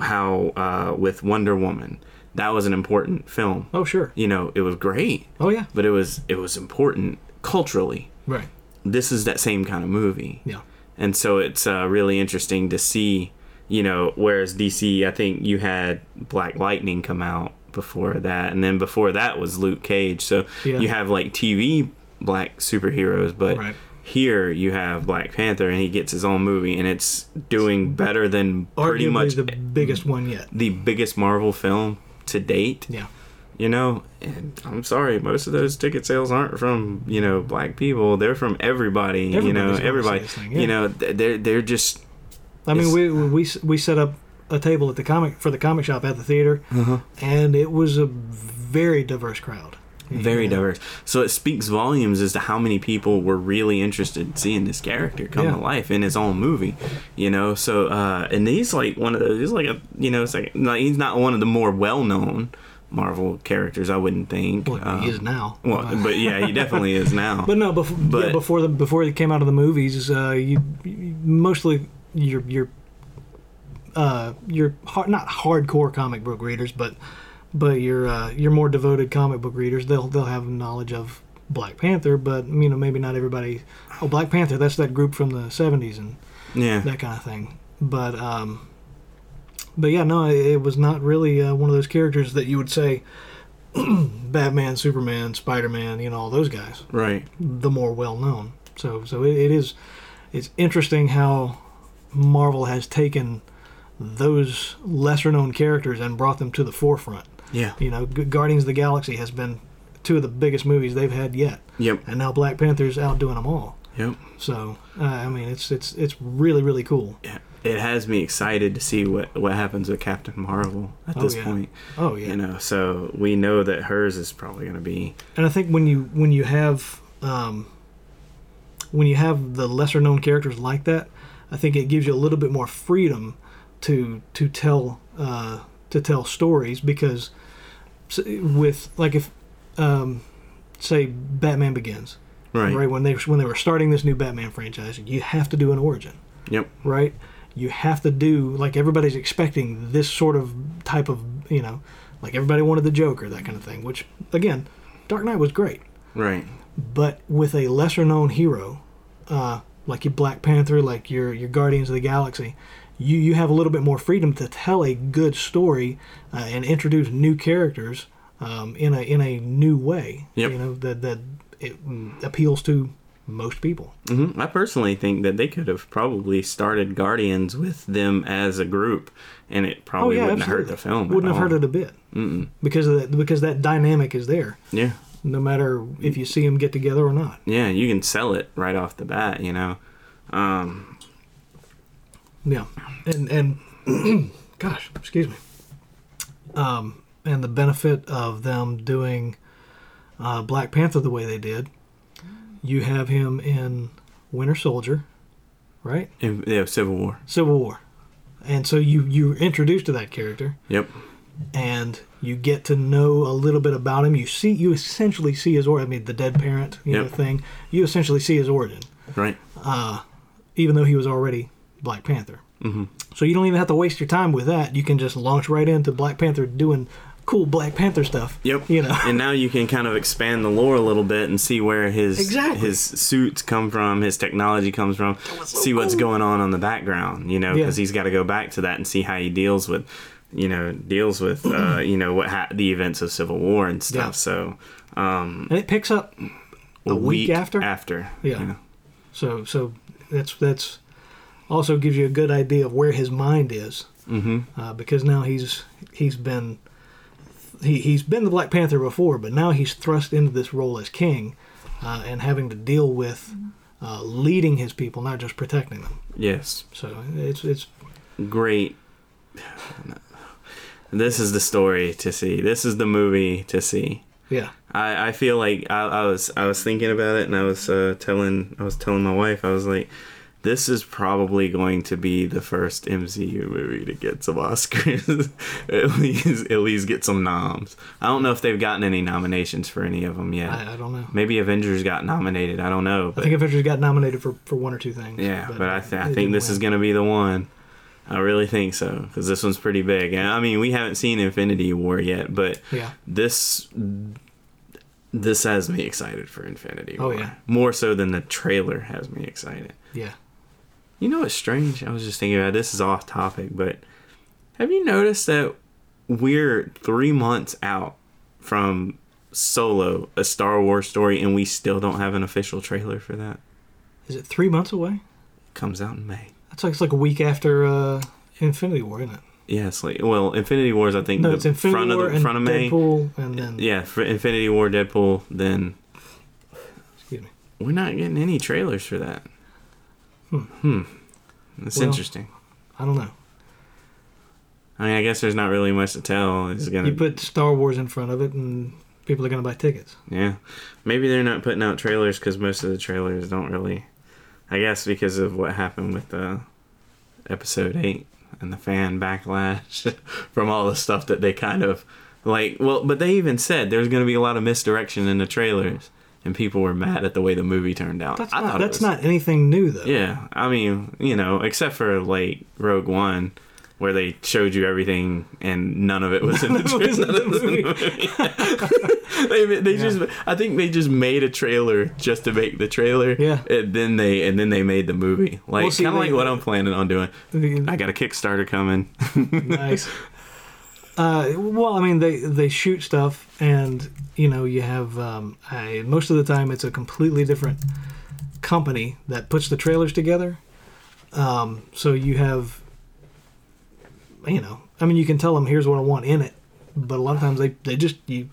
how uh, with Wonder Woman, that was an important film. Oh sure. You know, it was great, Oh yeah. but it was it was important culturally. Right. This is that same kind of movie Yeah. and so it's uh, really interesting to see you know whereas dc i think you had black lightning come out before that and then before that was luke cage so Yeah. you have like tv black superheroes but Right. Here you have black panther and he gets his own movie and it's doing better than pretty much the biggest one yet. the biggest marvel film to date Yeah. you know and i'm sorry most of those ticket sales aren't from you know black people they're from everybody you know going to see everybody thing, yeah. you know they're they're just I mean, we we we set up a table at the comic for the comic shop at the theater, Uh-huh. and it was a very diverse crowd. Very Yeah. diverse so it speaks volumes as to how many people were really interested in seeing this character come Yeah. to life in his own movie you know so uh and he's like one of those he's like a you know it's like, like he's not one of the more well-known marvel characters i wouldn't think Well, Uh, he is now. well but yeah he definitely is now [LAUGHS] But no, before, But- yeah, before the before he came out of the movies, uh, you, mostly you mostly your your uh, your hard, not hardcore comic book readers, but but your uh, your more devoted comic book readers, they'll they'll have knowledge of Black Panther, but you know maybe not everybody. Oh, Black Panther, that's that group from the '70s and yeah that kind of thing. But um, but yeah, no, it, it was not really uh, one of those characters that you would say [CLEARS THROAT] Batman, Superman, Spider Man, you know, all those guys right the more well known. So so it, it is it's interesting how Marvel has taken those lesser known characters and brought them to the forefront. Yeah. You know, Guardians of the Galaxy has been two of the biggest movies they've had yet, yep. And now Black Panther's outdoing them all. yep. So uh, I mean, it's it's it's really really cool. yeah. It has me excited to see what what happens with captain marvel at Oh, this yeah. point. Oh yeah, you know so we know that hers is probably going to be and I think when you when you have um, when you have the lesser known characters like that, I think it gives you a little bit more freedom to to tell uh, to tell stories because with like if um, say Batman Begins right, when they when they were starting this new Batman franchise, you have to do an origin yep right? You have to do like everybody's expecting this sort of type of you know, like everybody wanted the Joker, that kind of thing. Which again, Dark Knight was great, right but with a lesser known hero, uh, like your Black Panther, like your your Guardians of the Galaxy, you you have a little bit more freedom to tell a good story uh, and introduce new characters um, in a in a new way. Yep. You know that that it mm, appeals to most people. hmm I personally think that they could have probably started Guardians with them as a group, and it probably wouldn't have hurt the film. at Oh, Wouldn't have all. hurt it a bit Mm-mm. because of that because that dynamic is there. Yeah, No matter if you see them get together or not. yeah, you can sell it right off the bat. You know, um, Yeah, and and [CLEARS THROAT] gosh, excuse me. Um, and the benefit of them doing uh, Black Panther the way they did, you have him in Winter Soldier, right? in, yeah, Civil War. Civil War, and so you you're introduced to that character, Yep. and you get to know a little bit about him. You see, you essentially see his origin. I mean, the dead parent, you know, thing. You essentially see his origin, Right. uh, even though he was already Black Panther. hmm So you don't even have to waste your time with that. You can just launch right into Black Panther doing cool Black Panther stuff. Yep. You know. and now you can kind of expand the lore a little bit and see where his Exactly. his suits come from, his technology comes from, so see what's cool. going on on the background. You know, Yeah. because he's got to go back to that and see how he deals with, you know, deals with, uh, you know, what ha- the events of Civil War and stuff. Yeah. So, um, And it picks up a, week, after. after, Yeah. you know. So so that's that's also gives you a good idea of where his mind is Mm-hmm. uh, because now he's he's been he, he's been the Black Panther before, but now he's thrust into this role as king uh, and having to deal with uh, leading his people, not just protecting them. Yes. So it's it's Great. [SIGHS] This is the story to see. This is the movie to see. yeah I, I feel like I, I was I was thinking about it and I was uh, telling I was telling my wife I was like this is probably going to be the first MCU movie to get some Oscars [LAUGHS] at least at least get some noms. I don't know if they've gotten any nominations for any of them yet. I, I don't know. Maybe Avengers got nominated. I don't know. I But think Avengers got nominated for, for one or two things. yeah, but, I, th- I think this is going to be the one. I really think so because this one's pretty big. And I mean, we haven't seen Infinity War yet, but yeah this this has me excited for Infinity Oh, yeah. More so than the trailer has me excited. yeah. You know what's strange? I was just thinking about this is off topic, but have you noticed that we're three months out from Solo, a Star Wars story, and we still don't have an official trailer for that? Is it three months away? It comes out in May. That's like it's like a week after uh, Infinity War, isn't it? Yeah, it's like well, Infinity War is I think No, it's Infinity front War of the and front of May. Deadpool, and then Yeah, for Infinity War, Deadpool. Then excuse me. we're not getting any trailers for that. Hmm. Hmm. That's Well- interesting. I don't know. I mean, I guess there's not really much to tell. It's gonna, You put Star Wars in front of it, and people are going to buy tickets. yeah. Maybe they're not putting out trailers because most of the trailers don't really. I guess because of what happened with the episode eight and the fan backlash [LAUGHS] from all the stuff that they kind of like. Well, but they even said there's going to be a lot of misdirection in the trailers, and people were mad at the way the movie turned out. That's not that's was- not anything new though. Yeah, I mean, you know, except for like Rogue One, where they showed you everything and none of it was in [LAUGHS] the, None of it was in none of in the movie. [LAUGHS] they they just, I think they just made a trailer just to make the trailer. Yeah. and then they and then they made the movie. Like Well, kind of like what I'm planning on doing. I got a Kickstarter coming. nice. [LAUGHS] Uh, well, I mean, they they shoot stuff, and you know, you have um, I, most of the time it's a completely different company that puts the trailers together. Um, so you have, you know, I mean, you can tell them here's what I want in it, but a lot of times they they just you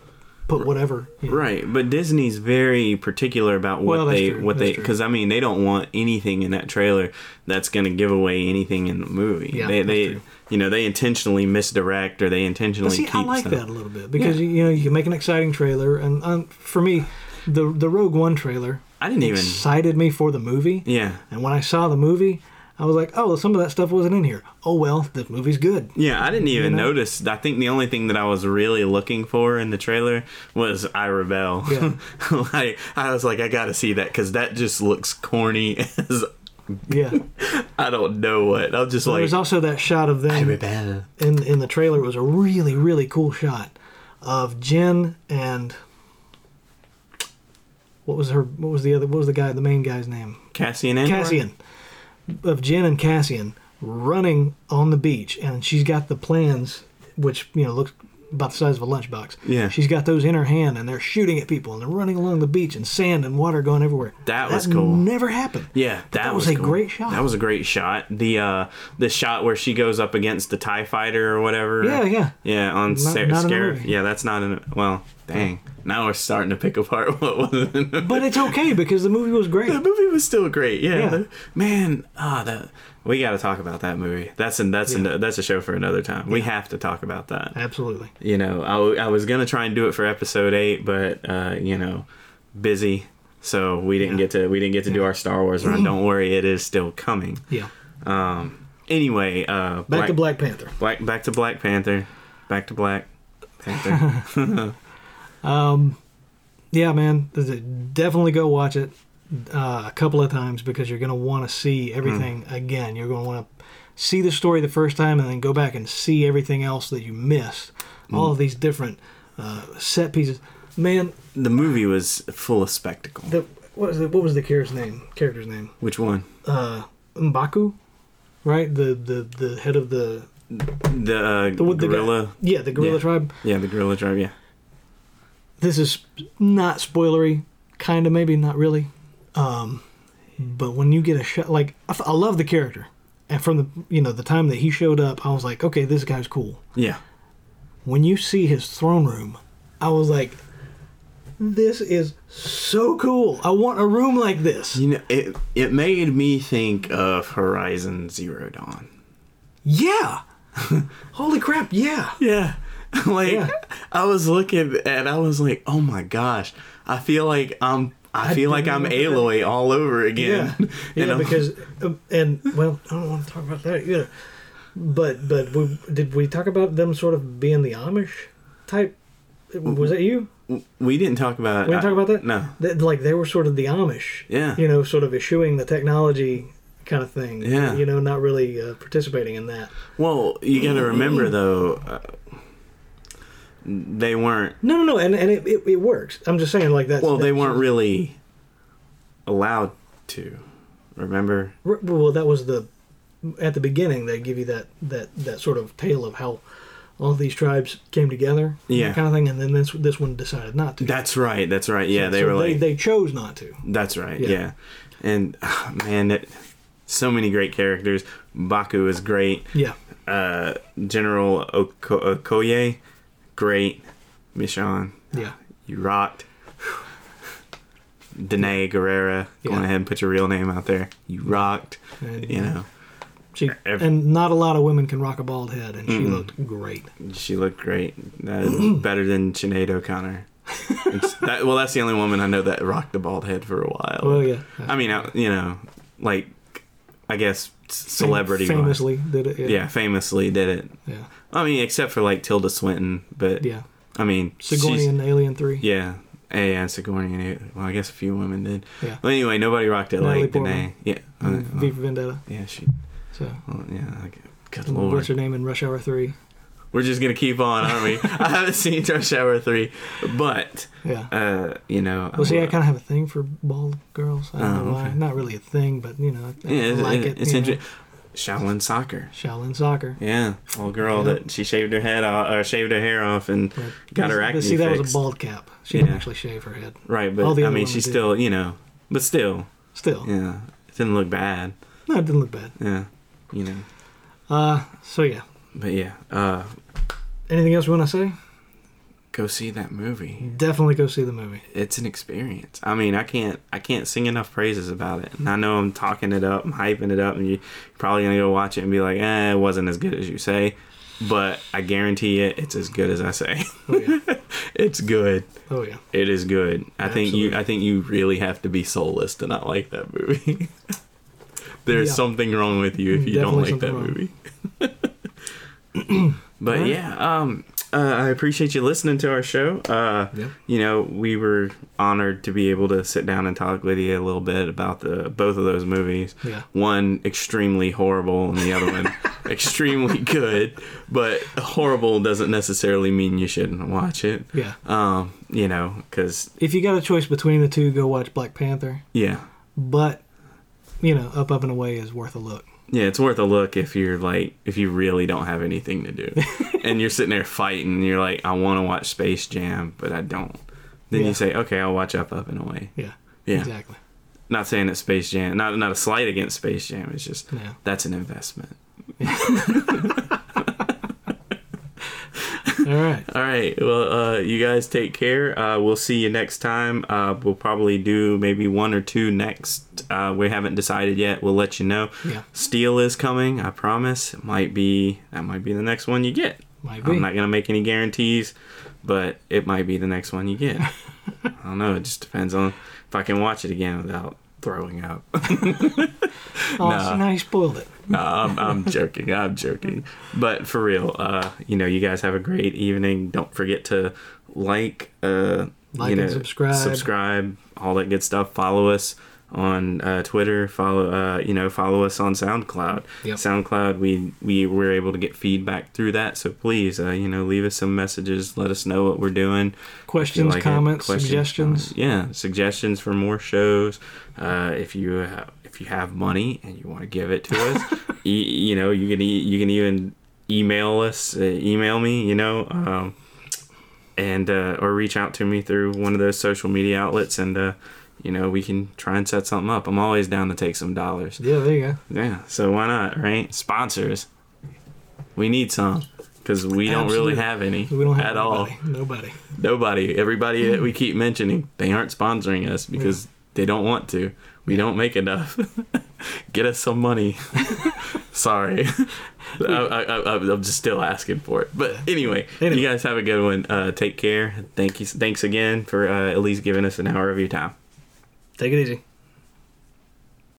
put whatever. you know. Right, but Disney's very particular about what Well, they true, what that's they because I mean they don't want anything in that trailer that's going to give away anything in the movie. Yeah, they they true. You know they intentionally misdirect or they But intentionally see, keep I like stuff. that a little bit because Yeah. you know you can make an exciting trailer, and um, for me, the the Rogue One trailer I didn't even excited me for the movie. yeah And when I saw the movie, I was like, oh, some of that stuff wasn't in here. Oh, well, the movie's good. yeah I didn't even You know? notice. I think the only thing that I was really looking for in the trailer was I Rebel. Yeah. [LAUGHS] like I was like I got to see that because that just looks corny [LAUGHS] as Yeah. [LAUGHS] I don't know what. I'm just There like was also that shot of them in, in the trailer. It was a really, really cool shot of Jen and. What was her? What was the other? What was the guy? The main guy's name? Cassian? Cassian. Of Jen and Cassian running on the beach, and she's got the plans, which you know looks about the size of a lunchbox. Yeah. She's got those in her hand, and they're shooting at people, and they're running along the beach, and sand and water going everywhere. That was cool. Never happened. Yeah, that, that was a cool. great shot. That was a great shot. The uh the shot where she goes up against the Tie Fighter or whatever. Yeah, yeah. Yeah, on Not- Scar- not Scarif. Yeah, that's not in. Well, dang. Now we're starting to pick apart [LAUGHS] what was in the But it's okay because the movie was great. The movie was still great. Yeah, Yeah. the- man. Ah, that we got to talk about that movie. That's an that's Yeah. an, that's a show for another time. We have to talk about that. Absolutely. You know, I, I was gonna try and do it for episode eight, but uh, you know, busy, so we didn't Yeah. get to we didn't get to do our Star Wars run. Don't worry, it is still coming. Yeah. Um. Anyway, uh, Back Black, to Black Panther. Black back to Black Panther, back to Black Panther. [LAUGHS] [LAUGHS] Yeah, man. Definitely go watch it uh, a couple of times because you're going to want to see everything Hmm. again. You're going to want to see the story the first time and then go back and see everything else that you missed. Hmm. All of these different uh, set pieces. Man, the movie was full of spectacle. the what was the what was the character's name? Character's name? Which one? Uh, Mbaku, right? The the the head of the The, uh, the, the guy- gorilla. yeah, the gorilla Yeah. tribe. Yeah, the gorilla tribe. Yeah. This is not spoilery, kind of maybe not really. Um, but when you get a shot, like I, f- I love the character, and from the you know the time that he showed up, I was like, okay, this guy's cool. Yeah. When you see his throne room, I was like, this is so cool. I want a room like this. You know, it it made me think of Horizon Zero Dawn. Yeah. [LAUGHS] Holy crap! Yeah. Yeah. [LAUGHS] like Yeah. I was looking and I was like, "Oh my gosh. I feel like I'm I, I feel like I'm at that. Aloy all over again." [LAUGHS] Yeah, And yeah, I'm- because um, and well, I don't want to talk about that either. But but we, did we talk about them sort of being the Amish type? Was that you? we didn't talk about We didn't talk about that. No. That, like they were sort of the Amish. Yeah. You know, sort of eschewing the technology kind of thing. Yeah. You know, not really uh, participating in that. Well, you got to remember [CLEARS THROAT] though uh, they weren't No, no, no, and and it, it, it works. I'm just saying, like that. well, they weren't really allowed to. Remember? R- Well, that was the at the beginning. They give you that that that sort of tale of how all these tribes came together, Yeah. that kind of thing, and then this this one decided not to. That's right. That's right. Yeah, they So were they, like they chose not to. That's right. Yeah. Yeah. And ah, man, it, so many great characters. Baku is great. Yeah, Uh, General Oko- Okoye, great. Michonne, yeah, you rocked. Danai Gurira, go Yeah. ahead and put your real name out there. You rocked. and You know, she ev- and not a lot of women can rock a bald head, and she Mm-mm. looked great. she looked great. [CLEARS THROAT] Better than Sinead O'Connor. [LAUGHS] That, well, that's the only woman I know that rocked the bald head for a while. Well, yeah, I mean, I, you know, like, I guess celebrity Fam- famously did it. Yeah, yeah, famously did it. yeah, I mean, except for like Tilda Swinton, but yeah. I mean, Sigourney and Alien Three. yeah, yeah, Sigourney. and Well, I guess a few women did. Yeah. Well, anyway, nobody rocked it Natalie like. Danai. Yeah, and V for Vendetta. yeah, she. So, Well, yeah, like, good lord. what's her name in Rush Hour Three? We're just gonna keep on, aren't we? [LAUGHS] I haven't seen Rush Hour three, but Yeah. uh, you know, Well, see, I kind of have a thing for bald girls. I don't Oh, know why. okay. Not really a thing, but you know, I yeah, it's, like it, it. it's interesting. Shaolin soccer. Shaolin soccer. Yeah, old girl Yeah. that she shaved her head off, or shaved her hair off, and But- got her acne See, that was a bald cap. She didn't actually shave her head. Right, but I mean, she's still, you know, but still, Still, yeah, it didn't look bad. no, it didn't look bad. Yeah, you know, Uh, so yeah. but yeah, uh, Anything else you want to say? Go see that movie. Definitely go see the movie. It's an experience. I mean, I can't, I can't sing enough praises about it. And I know I'm talking it up, I'm hyping it up, and you're probably gonna go watch it and be like, eh, it wasn't as good as you say. But I guarantee it, it's as good as I say. Oh yeah. [LAUGHS] it's good. Oh yeah. It is good. I think you I think you really have to be soulless to not like that movie. [LAUGHS] There's Yeah. something wrong with you if you don't like that something movie. [LAUGHS] but Alright. yeah, um uh, I appreciate you listening to our show. Uh, Yep. You know, we were honored to be able to sit down and talk with you a little bit about the both of those movies. Yeah. One extremely horrible, and the other one [LAUGHS] extremely good. But horrible doesn't necessarily mean you shouldn't watch it. Yeah. Um, you know, because If you got a choice between the two, go watch Black Panther. yeah, But you know, Up Up and Away is worth a look. Yeah, it's worth a look if you're like if you really don't have anything to do, [LAUGHS] and you're sitting there fighting. and You're like, I want to watch Space Jam, but I don't. Then Yeah. you say, okay, I'll watch Up, Up and Away. Yeah. Yeah, Exactly. not saying that Space Jam, not not a slight against Space Jam. It's just Yeah. that's an investment. [LAUGHS] All right. All right. Well, uh, you guys take care. Uh, we'll see you next time. Uh, we'll probably do maybe one or two next. Uh, we haven't decided yet. We'll let you know. Yeah. Steel is coming. I promise. It might be that might be the next one you get. Might be. I'm not gonna make any guarantees, but it might be the next one you get. [LAUGHS] I don't know. It just depends on if I can watch it again without throwing up. [LAUGHS] Oh, Nah. so now you spoiled it. no, I'm, I'm joking. I'm joking. But for real, uh, you know, you guys have a great evening. Don't forget to like, uh, Like you know, and subscribe. subscribe, all that good stuff. Follow us on uh, Twitter. Follow, uh, you know, follow us on SoundCloud. Yep. SoundCloud, we we were able to get feedback through that. So please, uh, you know, leave us some messages. Let us know what we're doing. Questions, like comments, Questions, suggestions. comments. Yeah, suggestions for more shows. Uh, if you have, if you have money and you want to give it to us, [LAUGHS] e- you know, you can e- you can even email us, uh, email me, you know, um, and uh, or reach out to me through one of those social media outlets, and uh, you know, we can try and set something up. I'm always down to take some dollars. Yeah, there you go. Yeah, so why not, right? Sponsors. We need some because we don't really have any We don't have at all. nobody. Nobody. Everybody that we [LAUGHS] keep mentioning, they aren't sponsoring us because they don't want to. We don't make enough. [LAUGHS] Get us some money. [LAUGHS] Sorry. I, I, I, I'm just still asking for it. But anyway, Anyway. you guys have a good one. Uh, take care. Thank you. Thanks again for uh, at least giving us an hour of your time. Take it easy.